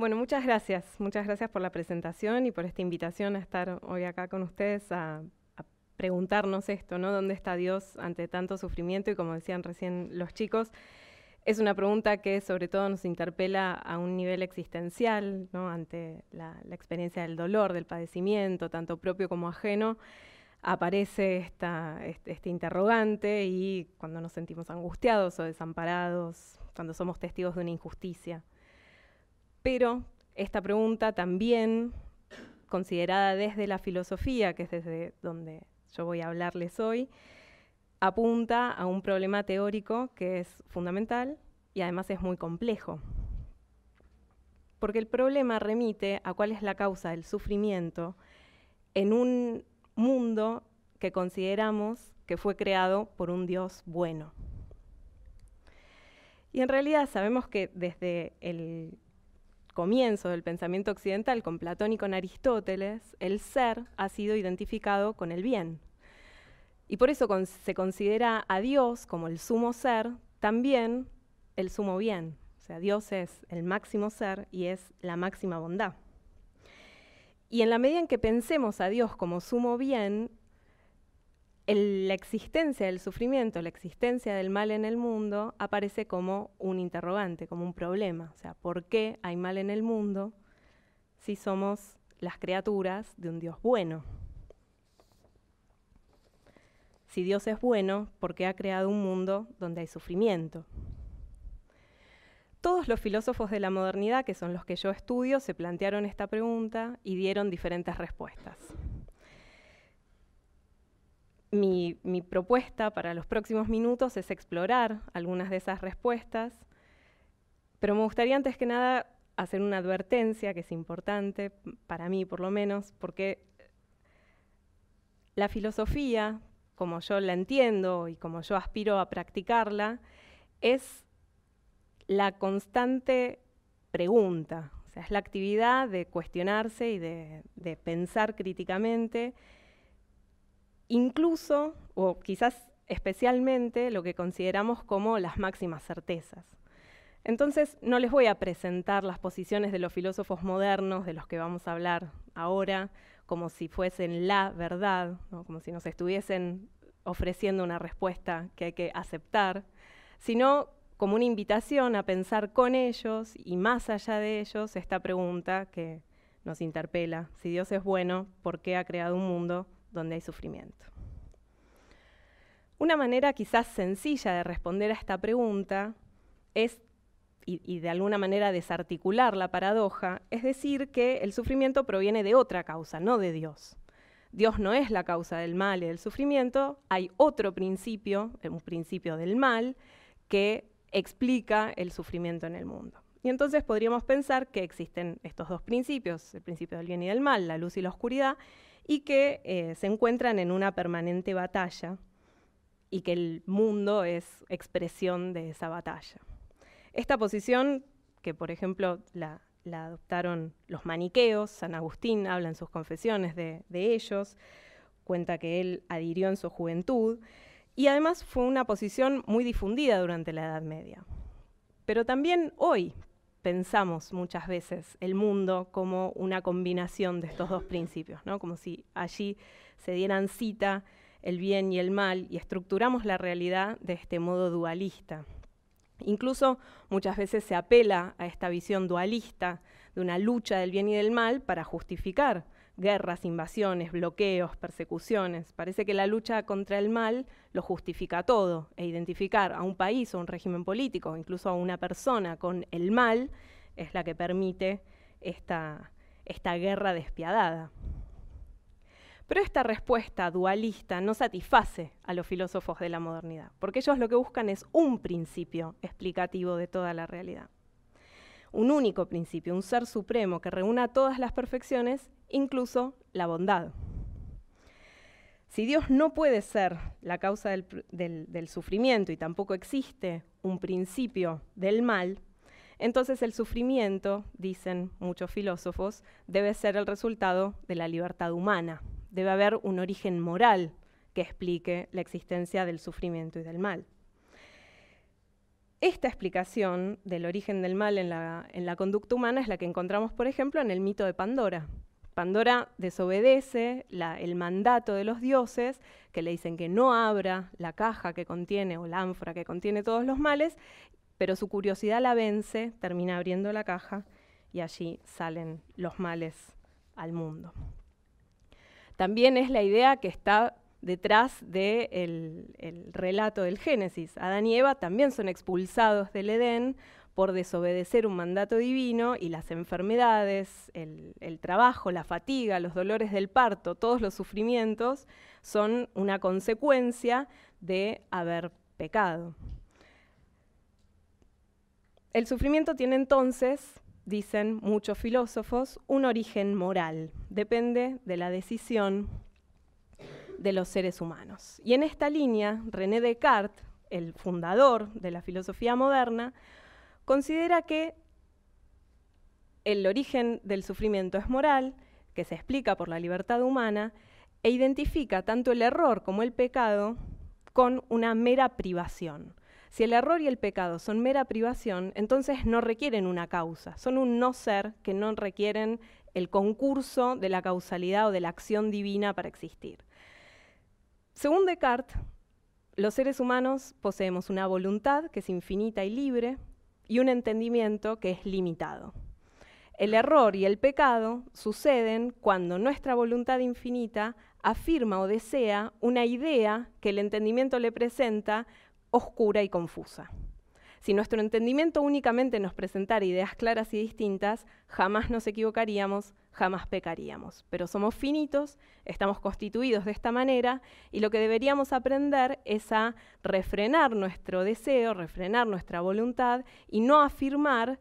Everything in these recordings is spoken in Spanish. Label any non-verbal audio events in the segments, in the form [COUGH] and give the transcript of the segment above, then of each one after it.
Bueno, muchas gracias. Muchas gracias por la presentación y por esta invitación a estar hoy acá con ustedes a, preguntarnos esto, ¿no? ¿Dónde está Dios ante tanto sufrimiento? Y como decían recién los chicos, es una pregunta que sobre todo nos interpela a un nivel existencial, ¿no? ante la, experiencia del dolor, del padecimiento, tanto propio como ajeno, aparece esta, este, este, interrogante y cuando nos sentimos angustiados o desamparados, cuando somos testigos de una injusticia. Pero esta pregunta también, considerada desde la filosofía, que es desde donde yo voy a hablarles hoy, apunta a un problema teórico que es fundamental y además es muy complejo. Porque el problema remite a cuál es la causa del sufrimiento en un mundo que consideramos que fue creado por un Dios bueno. Y en realidad sabemos que desde el comienzo del pensamiento occidental con Platón y con Aristóteles, el ser ha sido identificado con el bien. Y por eso se considera a Dios como el sumo ser, también el sumo bien. O sea, Dios es el máximo ser y es la máxima bondad. Y en la medida en que pensemos a Dios como sumo bien, la existencia del sufrimiento, la existencia del mal en el mundo, aparece como un interrogante, como un problema. O sea, ¿por qué hay mal en el mundo si somos las criaturas de un Dios bueno? Si Dios es bueno, ¿por qué ha creado un mundo donde hay sufrimiento? Todos los filósofos de la modernidad, que son los que yo estudio, se plantearon esta pregunta y dieron diferentes respuestas mi, propuesta para los próximos minutos es explorar algunas de esas respuestas, pero me gustaría antes que nada hacer una advertencia que es importante, para mí por lo menos, porque la filosofía, como yo la entiendo y como yo aspiro a practicarla, es la constante pregunta, o sea, es la actividad de cuestionarse y de pensar críticamente incluso, o quizás especialmente, lo que consideramos como las máximas certezas. Entonces, no les voy a presentar las posiciones de los filósofos modernos, de los que vamos a hablar ahora, como si fuesen la verdad, como si nos estuviesen ofreciendo una respuesta que hay que aceptar, sino como una invitación a pensar con ellos y más allá de ellos esta pregunta que nos interpela. Si Dios es bueno, ¿por qué ha creado un mundo donde hay sufrimiento. Una manera quizás sencilla de responder a esta pregunta es, y, de alguna manera desarticular la paradoja, es decir que el sufrimiento proviene de otra causa, no de Dios. Dios no es la causa del mal y del sufrimiento, hay otro principio, un principio del mal, que explica el sufrimiento en el mundo. Y entonces podríamos pensar que existen estos dos principios, el principio del bien y del mal, la luz y la oscuridad, y que eh, se encuentran en una permanente batalla y que el mundo es expresión de esa batalla. Esta posición, que por ejemplo la, adoptaron los maniqueos, San Agustín habla en sus confesiones de, de ellos, cuenta que él adhirió en su juventud, y además fue una posición muy difundida durante la Edad Media. Pero también hoy pensamos muchas veces el mundo como una combinación de estos dos principios, ¿no? como si allí se dieran cita el bien y el mal y estructuramos la realidad de este modo dualista. Incluso muchas veces se apela a esta visión dualista de una lucha del bien y del mal para justificar guerras, invasiones, bloqueos, persecuciones. Parece que la lucha contra el mal lo justifica todo e identificar a un país o un régimen político, incluso a una persona con el mal, es la que permite esta, esta guerra despiadada. Pero esta respuesta dualista no satisface a los filósofos de la modernidad, porque ellos lo que buscan es un principio explicativo de toda la realidad un único principio, un ser supremo que reúna todas las perfecciones, incluso la bondad. Si Dios no puede ser la causa del, sufrimiento y tampoco existe un principio del mal, entonces el sufrimiento, dicen muchos filósofos, debe ser el resultado de la libertad humana. Debe haber un origen moral que explique la existencia del sufrimiento y del mal. Esta explicación del origen del mal en la, conducta humana es la que encontramos, por ejemplo, en el mito de Pandora. Pandora desobedece el mandato de los dioses, que le dicen que no abra la caja que contiene o la ánfora que contiene todos los males, pero su curiosidad la vence, termina abriendo la caja y allí salen los males al mundo. También es la idea que está detrás del relato del Génesis. Adán y Eva también son expulsados del Edén por desobedecer un mandato divino y las enfermedades, el, el, trabajo, la fatiga, los dolores del parto, todos los sufrimientos son una consecuencia de haber pecado. El sufrimiento tiene entonces, dicen muchos filósofos, un origen moral, depende de la decisión de los seres humanos. Y en esta línea, René Descartes, el fundador de la filosofía moderna, considera que el origen del sufrimiento es moral, que se explica por la libertad humana, e identifica tanto el error como el pecado con una mera privación. Si el error y el pecado son mera privación, entonces no requieren una causa, son un no ser que no requieren el concurso de la causalidad o de la acción divina para existir. Según Descartes, los seres humanos poseemos una voluntad que es infinita y libre y un entendimiento que es limitado. El error y el pecado suceden cuando nuestra voluntad infinita afirma o desea una idea que el entendimiento le presenta oscura y confusa. Si nuestro entendimiento únicamente nos presentara ideas claras y distintas, jamás nos equivocaríamos, jamás pecaríamos. Pero somos finitos, estamos constituidos de esta manera y lo que deberíamos aprender es a refrenar nuestro deseo, refrenar nuestra voluntad y no afirmar,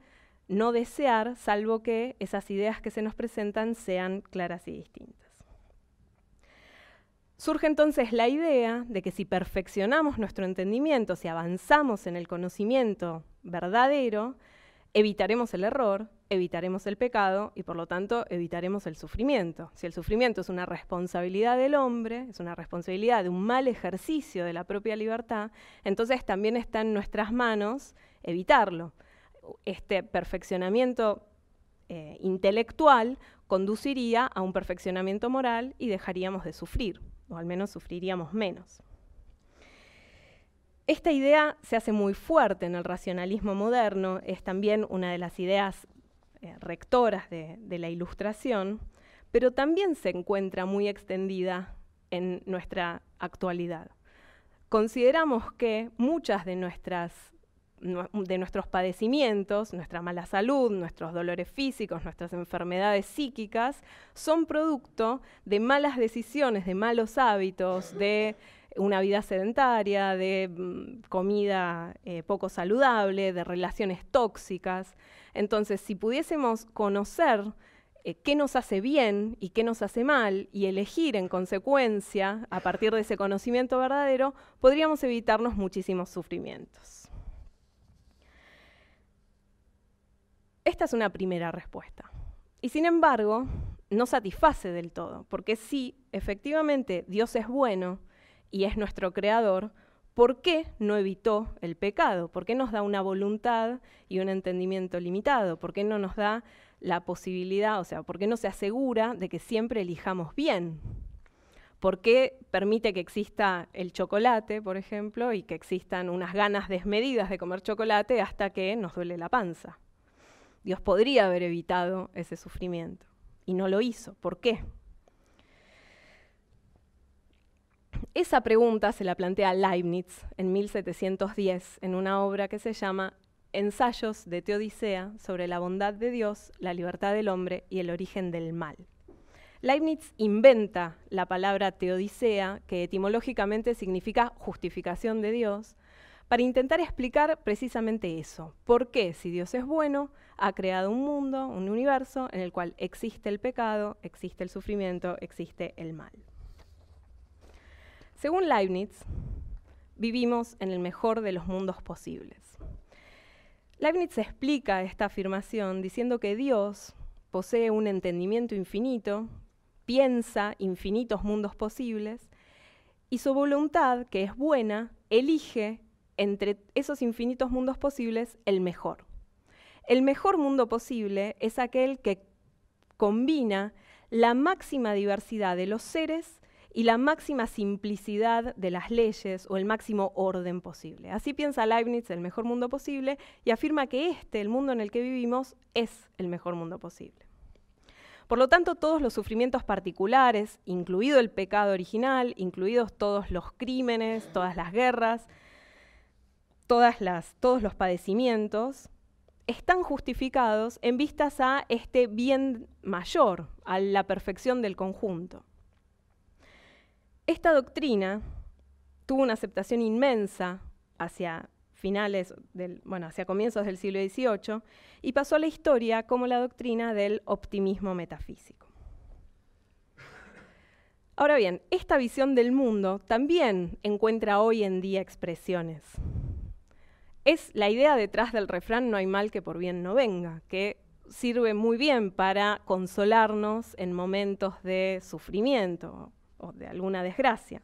no desear, salvo que esas ideas que se nos presentan sean claras y distintas. Surge entonces la idea de que si perfeccionamos nuestro entendimiento, si avanzamos en el conocimiento verdadero, evitaremos el error, evitaremos el pecado y por lo tanto evitaremos el sufrimiento. Si el sufrimiento es una responsabilidad del hombre, es una responsabilidad de un mal ejercicio de la propia libertad, entonces también está en nuestras manos evitarlo. Este perfeccionamiento eh, intelectual conduciría a un perfeccionamiento moral y dejaríamos de sufrir o al menos sufriríamos menos. Esta idea se hace muy fuerte en el racionalismo moderno, es también una de las ideas eh, rectoras de, de la ilustración, pero también se encuentra muy extendida en nuestra actualidad. Consideramos que muchas de nuestras de nuestros padecimientos, nuestra mala salud, nuestros dolores físicos, nuestras enfermedades psíquicas, son producto de malas decisiones, de malos hábitos, de una vida sedentaria, de mm, comida eh, poco saludable, de relaciones tóxicas. Entonces, si pudiésemos conocer eh, qué nos hace bien y qué nos hace mal y elegir en consecuencia, a partir de ese conocimiento verdadero, podríamos evitarnos muchísimos sufrimientos. Esta es una primera respuesta. Y sin embargo, no satisface del todo, porque si efectivamente Dios es bueno y es nuestro creador, ¿por qué no evitó el pecado? ¿Por qué nos da una voluntad y un entendimiento limitado? ¿Por qué no nos da la posibilidad, o sea, por qué no se asegura de que siempre elijamos bien? ¿Por qué permite que exista el chocolate, por ejemplo, y que existan unas ganas desmedidas de comer chocolate hasta que nos duele la panza? Dios podría haber evitado ese sufrimiento y no lo hizo. ¿Por qué? Esa pregunta se la plantea Leibniz en 1710 en una obra que se llama Ensayos de Teodicea sobre la bondad de Dios, la libertad del hombre y el origen del mal. Leibniz inventa la palabra teodicea, que etimológicamente significa justificación de Dios, para intentar explicar precisamente eso. ¿Por qué, si Dios es bueno, ha creado un mundo, un universo en el cual existe el pecado, existe el sufrimiento, existe el mal? Según Leibniz, vivimos en el mejor de los mundos posibles. Leibniz explica esta afirmación diciendo que Dios posee un entendimiento infinito, piensa infinitos mundos posibles, y su voluntad, que es buena, elige entre esos infinitos mundos posibles el mejor. El mejor mundo posible es aquel que combina la máxima diversidad de los seres y la máxima simplicidad de las leyes o el máximo orden posible. Así piensa Leibniz el mejor mundo posible y afirma que este, el mundo en el que vivimos, es el mejor mundo posible. Por lo tanto, todos los sufrimientos particulares, incluido el pecado original, incluidos todos los crímenes, todas las guerras, todas las, todos los padecimientos, están justificados en vistas a este bien mayor, a la perfección del conjunto. Esta doctrina tuvo una aceptación inmensa hacia finales del, bueno, hacia comienzos del siglo XVIII y pasó a la historia como la doctrina del optimismo metafísico. Ahora bien, esta visión del mundo también encuentra hoy en día expresiones es la idea detrás del refrán no hay mal que por bien no venga, que sirve muy bien para consolarnos en momentos de sufrimiento o de alguna desgracia.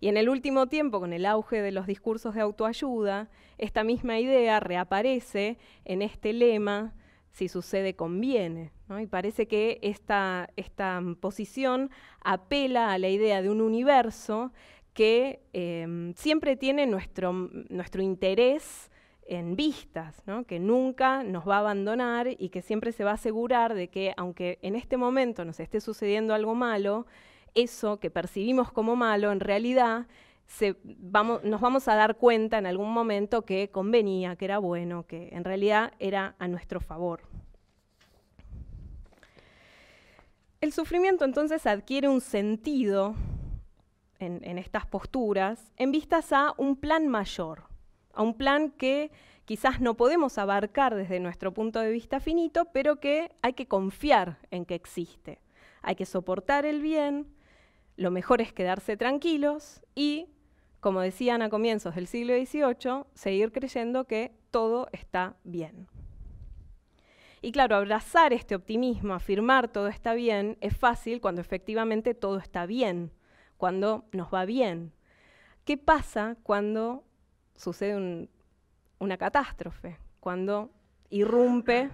Y en el último tiempo, con el auge de los discursos de autoayuda, esta misma idea reaparece en este lema, si sucede conviene. Y parece que esta, esta, posición apela a la idea de un universo que eh, siempre tiene nuestro, nuestro interés en vistas, que nunca nos va a abandonar y que siempre se va a asegurar de que aunque en este momento nos esté sucediendo algo malo, eso que percibimos como malo en realidad nos vamos a dar cuenta en algún momento que convenía, que era bueno, que en realidad era a nuestro favor. El sufrimiento entonces adquiere un sentido en, en estas posturas en vistas a un plan mayor, a un plan que quizás no podemos abarcar desde nuestro punto de vista finito, pero que hay que confiar en que existe. Hay que soportar el bien, lo mejor es quedarse tranquilos y, como decían a comienzos del siglo XVIII, seguir creyendo que todo está bien. Y claro, abrazar este optimismo, afirmar todo está bien, es fácil cuando efectivamente todo está bien, cuando nos va bien. ¿Qué pasa cuando sucede una catástrofe, cuando irrumpe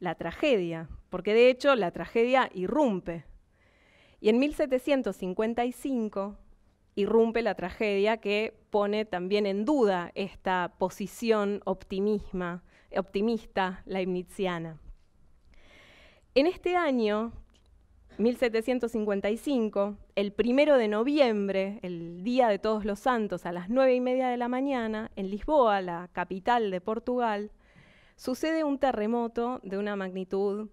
la tragedia, porque de hecho la tragedia irrumpe. Y en 1755 irrumpe la tragedia que pone también en duda esta posición optimista leibniziana. En este año 1755, el primero de noviembre, el Día de Todos los Santos, a las nueve y media de la mañana, en Lisboa, la capital de Portugal, sucede un terremoto de una magnitud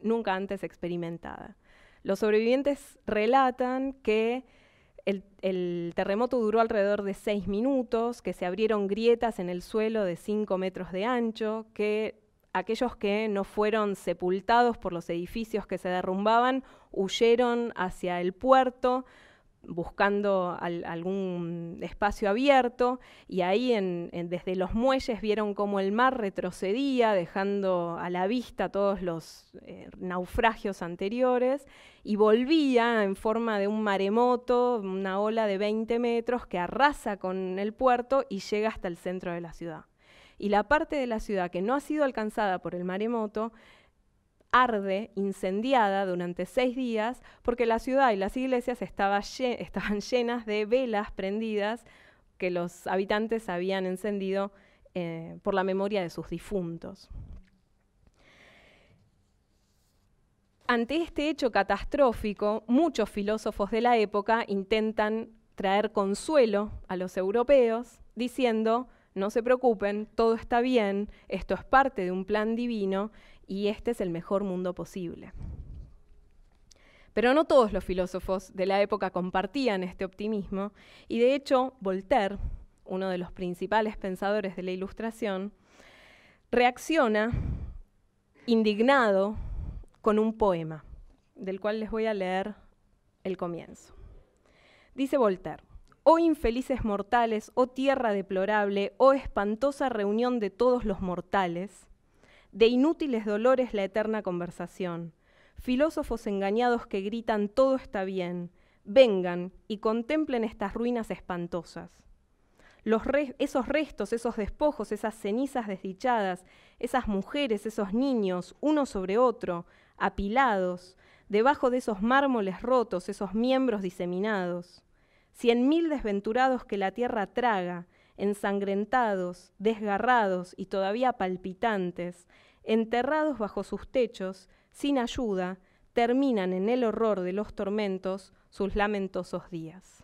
nunca antes experimentada. Los sobrevivientes relatan que el, el, terremoto duró alrededor de seis minutos, que se abrieron grietas en el suelo de cinco metros de ancho, que aquellos que no fueron sepultados por los edificios que se derrumbaban huyeron hacia el puerto buscando algún espacio abierto y ahí desde los muelles vieron cómo el mar retrocedía dejando a la vista todos los eh, naufragios anteriores y volvía en forma de un maremoto, una ola de 20 metros que arrasa con el puerto y llega hasta el centro de la ciudad y la parte de la ciudad que no ha sido alcanzada por el maremoto arde, incendiada durante seis días, porque la ciudad y las iglesias [LAUGHS] estaban llenas de velas prendidas que los habitantes habían encendido eh, por la memoria de sus difuntos. Ante este hecho catastrófico, muchos filósofos de la época intentan traer consuelo a los europeos, diciendo, no se preocupen, todo está bien, esto es parte de un plan divino y este es el mejor mundo posible. Pero no todos los filósofos de la época compartían este optimismo y de hecho Voltaire, uno de los principales pensadores de la Ilustración, reacciona indignado con un poema, del cual les voy a leer el comienzo. Dice Voltaire, Oh infelices mortales, oh tierra deplorable, oh espantosa reunión de todos los mortales, de inútiles dolores la eterna conversación, filósofos engañados que gritan todo está bien, vengan y contemplen estas ruinas espantosas. esos restos, esos despojos, esas cenizas desdichadas, esas mujeres, esos niños, uno sobre otro, apilados, debajo de esos mármoles rotos, esos miembros diseminados. Cien mil desventurados que la tierra traga, ensangrentados, desgarrados y todavía palpitantes, enterrados bajo sus techos, sin ayuda, terminan en el horror de los tormentos sus lamentosos días.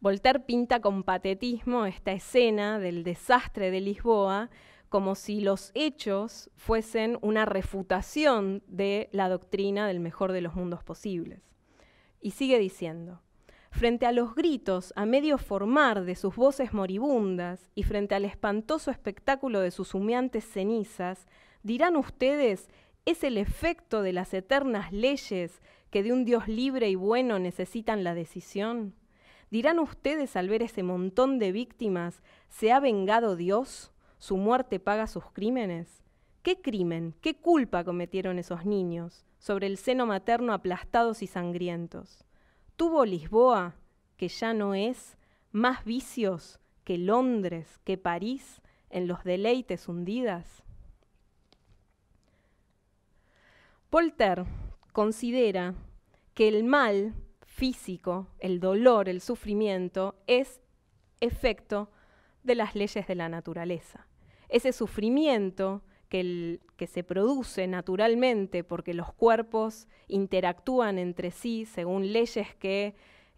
Voltaire pinta con patetismo esta escena del desastre de Lisboa como si los hechos fuesen una refutación de la doctrina del mejor de los mundos posibles. Y sigue diciendo, frente a los gritos a medio formar de sus voces moribundas y frente al espantoso espectáculo de sus humeantes cenizas, dirán ustedes, es el efecto de las eternas leyes que de un Dios libre y bueno necesitan la decisión. Dirán ustedes al ver ese montón de víctimas, ¿se ha vengado Dios? ¿Su muerte paga sus crímenes? ¿Qué crimen, qué culpa cometieron esos niños sobre el seno materno aplastados y sangrientos? ¿Tuvo Lisboa, que ya no es, más vicios que Londres, que París, en los deleites hundidas? Voltaire considera que el mal físico, el dolor, el sufrimiento, es efecto de las leyes de la naturaleza. Ese sufrimiento que, se produce naturalmente porque los cuerpos interactúan entre sí según leyes que,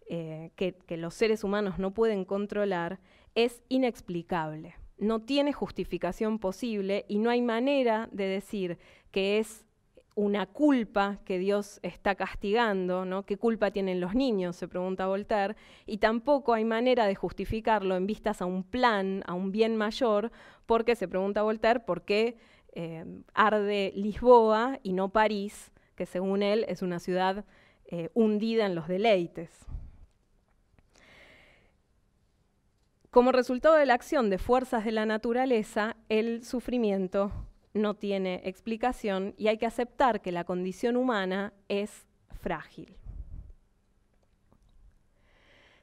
eh, que los seres humanos no pueden controlar, es inexplicable. No tiene justificación posible y no hay manera de decir que es una culpa que Dios está castigando, ¿no? ¿Qué culpa tienen los niños? se pregunta Voltaire, y tampoco hay manera de justificarlo en vistas a un plan, a un bien mayor, porque se pregunta Voltaire por qué eh, arde Lisboa y no París, que según él es una ciudad eh, hundida en los deleites. Como resultado de la acción de fuerzas de la naturaleza, el sufrimiento no tiene explicación y hay que aceptar que la condición humana es frágil.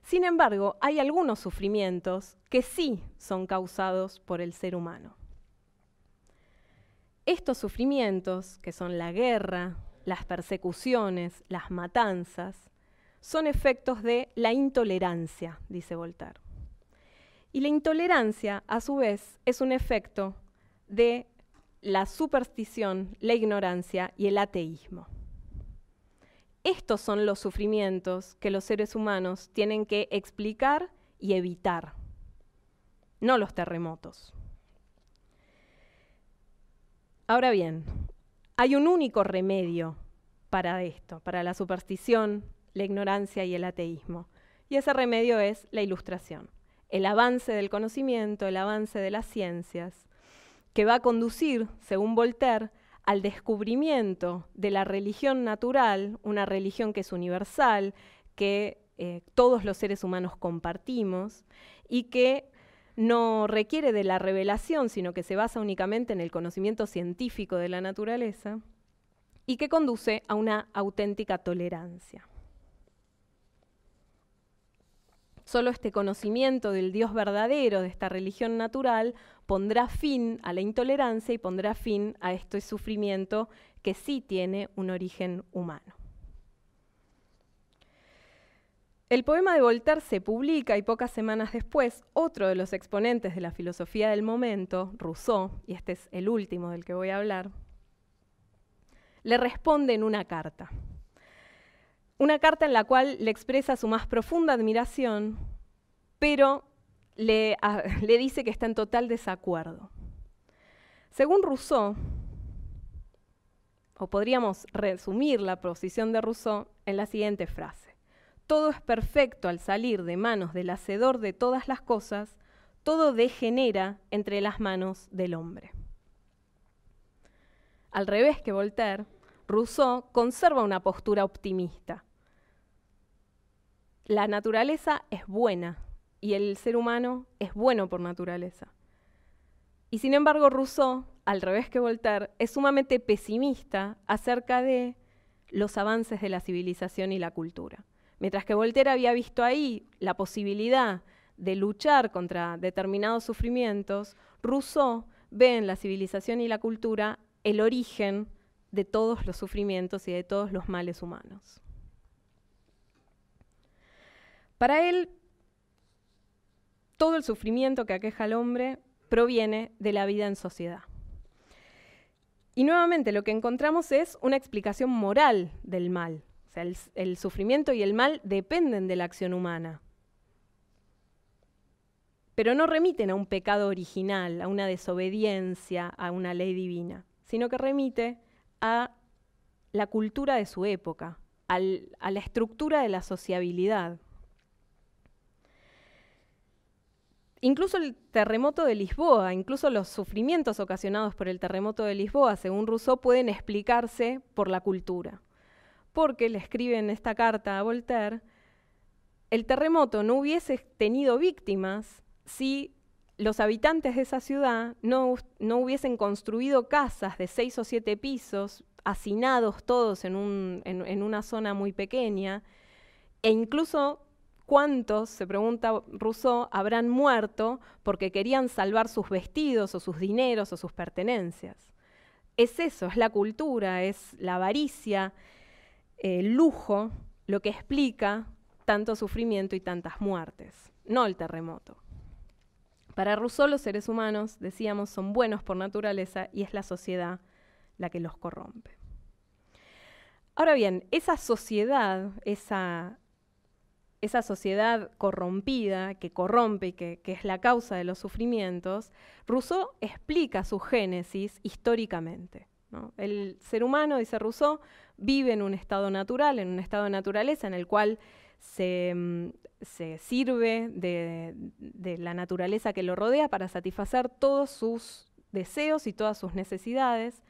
Sin embargo, hay algunos sufrimientos que sí son causados por el ser humano. Estos sufrimientos, que son la guerra, las persecuciones, las matanzas, son efectos de la intolerancia, dice Voltaire. Y la intolerancia, a su vez, es un efecto de la superstición, la ignorancia y el ateísmo. Estos son los sufrimientos que los seres humanos tienen que explicar y evitar, no los terremotos. Ahora bien, hay un único remedio para esto, para la superstición, la ignorancia y el ateísmo, y ese remedio es la ilustración, el avance del conocimiento, el avance de las ciencias, que va a conducir, según Voltaire, al descubrimiento de la religión natural, una religión que es universal, que eh, todos los seres humanos compartimos y que no requiere de la revelación, sino que se basa únicamente en el conocimiento científico de la naturaleza y que conduce a una auténtica tolerancia. Solo este conocimiento del Dios verdadero, de esta religión natural, pondrá fin a la intolerancia y pondrá fin a este sufrimiento que sí tiene un origen humano. El poema de Voltaire se publica y pocas semanas después, otro de los exponentes de la filosofía del momento, Rousseau, y este es el último del que voy a hablar, le responde en una carta. Una carta en la cual le expresa su más profunda admiración, pero le, [LAUGHS] le dice que está en total desacuerdo. Según Rousseau, o podríamos resumir la posición de Rousseau en la siguiente frase. Todo es perfecto al salir de manos del hacedor de todas las cosas, todo degenera entre las manos del hombre. Al revés que Voltaire, Rousseau conserva una postura optimista. La naturaleza es buena y el ser humano es bueno por naturaleza. Y sin embargo, Rousseau, al revés que Voltaire, es sumamente pesimista acerca de los avances de la civilización y la cultura. Mientras que Voltaire había visto ahí la posibilidad de luchar contra determinados sufrimientos, Rousseau ve en la civilización y la cultura el origen de todos los sufrimientos y de todos los males humanos. Para él, todo el sufrimiento que aqueja al hombre proviene de la vida en sociedad. Y nuevamente lo que encontramos es una explicación moral del mal. O sea, el, sufrimiento y el mal dependen de la acción humana. Pero no remiten a un pecado original, a una desobediencia, a una ley divina, sino que remite a la cultura de su época, a la estructura de la sociabilidad. Incluso el terremoto de Lisboa, incluso los sufrimientos ocasionados por el terremoto de Lisboa, según Rousseau, pueden explicarse por la cultura. Porque le escribe en esta carta a Voltaire, el terremoto no hubiese tenido víctimas si los habitantes de esa ciudad no, hubiesen construido casas de seis o siete pisos, hacinados todos en, en una zona muy pequeña, e incluso ¿Cuántos, se pregunta Rousseau, habrán muerto porque querían salvar sus vestidos o sus dineros o sus pertenencias? Es eso, es la cultura, es la avaricia, el lujo, lo que explica tanto sufrimiento y tantas muertes, no el terremoto. Para Rousseau los seres humanos, decíamos, son buenos por naturaleza y es la sociedad la que los corrompe. Ahora bien, esa sociedad, esa esa sociedad corrompida, que corrompe y que, es la causa de los sufrimientos, Rousseau explica su génesis históricamente. El ser humano, dice Rousseau, vive en un estado natural, en un estado de naturaleza en el cual se, mm, sirve de, de la naturaleza que lo rodea para satisfacer todos sus deseos y todas sus necesidades,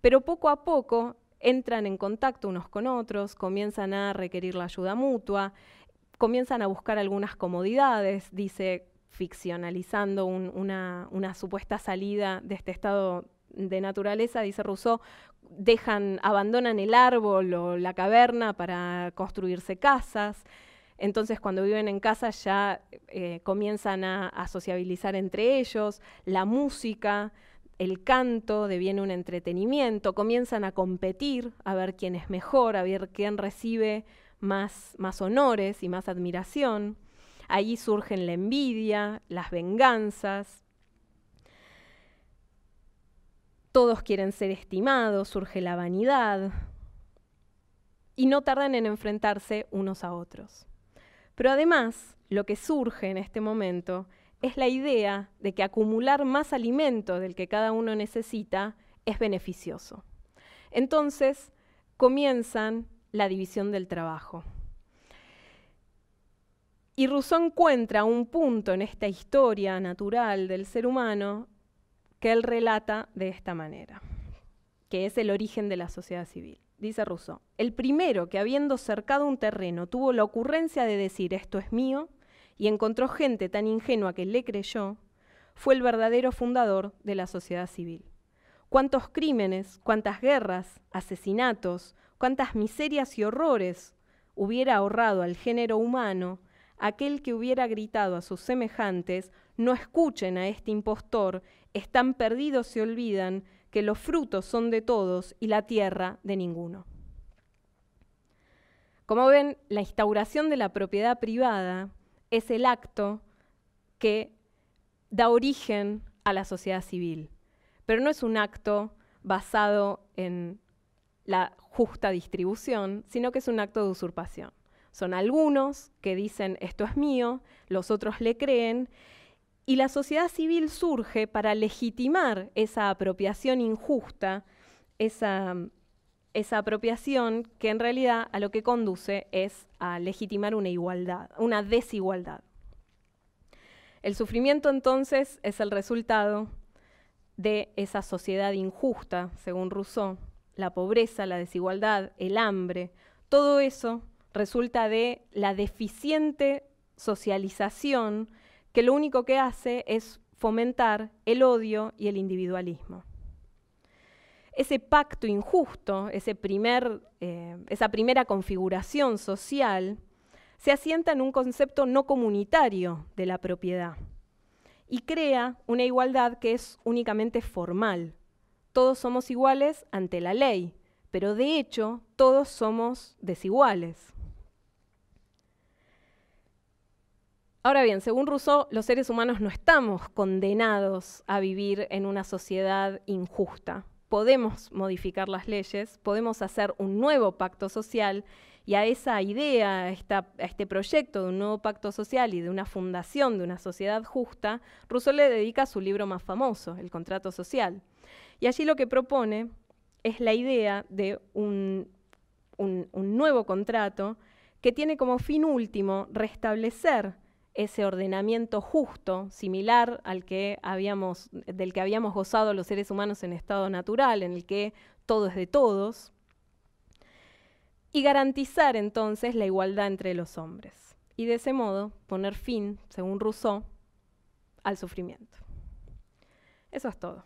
pero poco a poco entran en contacto unos con otros, comienzan a requerir la ayuda mutua, comienzan a buscar algunas comodidades, dice, ficcionalizando una, supuesta salida de este estado de naturaleza, dice Rousseau, dejan, abandonan el árbol o la caverna para construirse casas. Entonces, cuando viven en casa ya eh, comienzan a, sociabilizar entre ellos, la música, el canto deviene un entretenimiento, comienzan a competir, a ver quién es mejor, a ver quién recibe más, más honores y más admiración. Allí surgen la envidia, las venganzas. Todos quieren ser estimados, surge la vanidad. Y no tardan en enfrentarse unos a otros. Pero además, lo que surge en este momento es la idea de que acumular más alimento del que cada uno necesita es beneficioso. Entonces comienzan la división del trabajo. Y Rousseau encuentra un punto en esta historia natural del ser humano que él relata de esta manera, que es el origen de la sociedad civil. Dice Rousseau, el primero que habiendo cercado un terreno tuvo la ocurrencia de decir esto es mío y encontró gente tan ingenua que le creyó, fue el verdadero fundador de la sociedad civil. Cuántos crímenes, cuántas guerras, asesinatos, cuántas miserias y horrores hubiera ahorrado al género humano aquel que hubiera gritado a sus semejantes, no escuchen a este impostor, están perdidos y olvidan que los frutos son de todos y la tierra de ninguno. Como ven, la instauración de la propiedad privada es el acto que da origen a la sociedad civil, pero no es un acto basado en la justa distribución, sino que es un acto de usurpación. Son algunos que dicen esto es mío, los otros le creen, y la sociedad civil surge para legitimar esa apropiación injusta, esa, esa apropiación que en realidad a lo que conduce es a legitimar una igualdad, una desigualdad. El sufrimiento entonces es el resultado de esa sociedad injusta, según Rousseau, la pobreza, la desigualdad, el hambre, todo eso resulta de la deficiente socialización que lo único que hace es fomentar el odio y el individualismo. Ese pacto injusto, ese eh, esa primera configuración social, se asienta en un concepto no comunitario de la propiedad y crea una igualdad que es únicamente formal. Todos somos iguales ante la ley, pero de hecho todos somos desiguales. Ahora bien, según Rousseau, los seres humanos no estamos condenados a vivir en una sociedad injusta. Podemos modificar las leyes, podemos hacer un nuevo pacto social y a esa idea, a, este proyecto de un nuevo pacto social y de una fundación de una sociedad justa, Rousseau le dedica su libro más famoso, El contrato social. Y allí lo que propone es la idea de un nuevo contrato que tiene como fin último restablecer ese ordenamiento justo, similar al que habíamos, del que habíamos gozado los seres humanos en estado natural, en el que todo es de todos, y garantizar entonces la igualdad entre los hombres. Y de ese modo poner fin, según Rousseau, al sufrimiento. Eso es todo.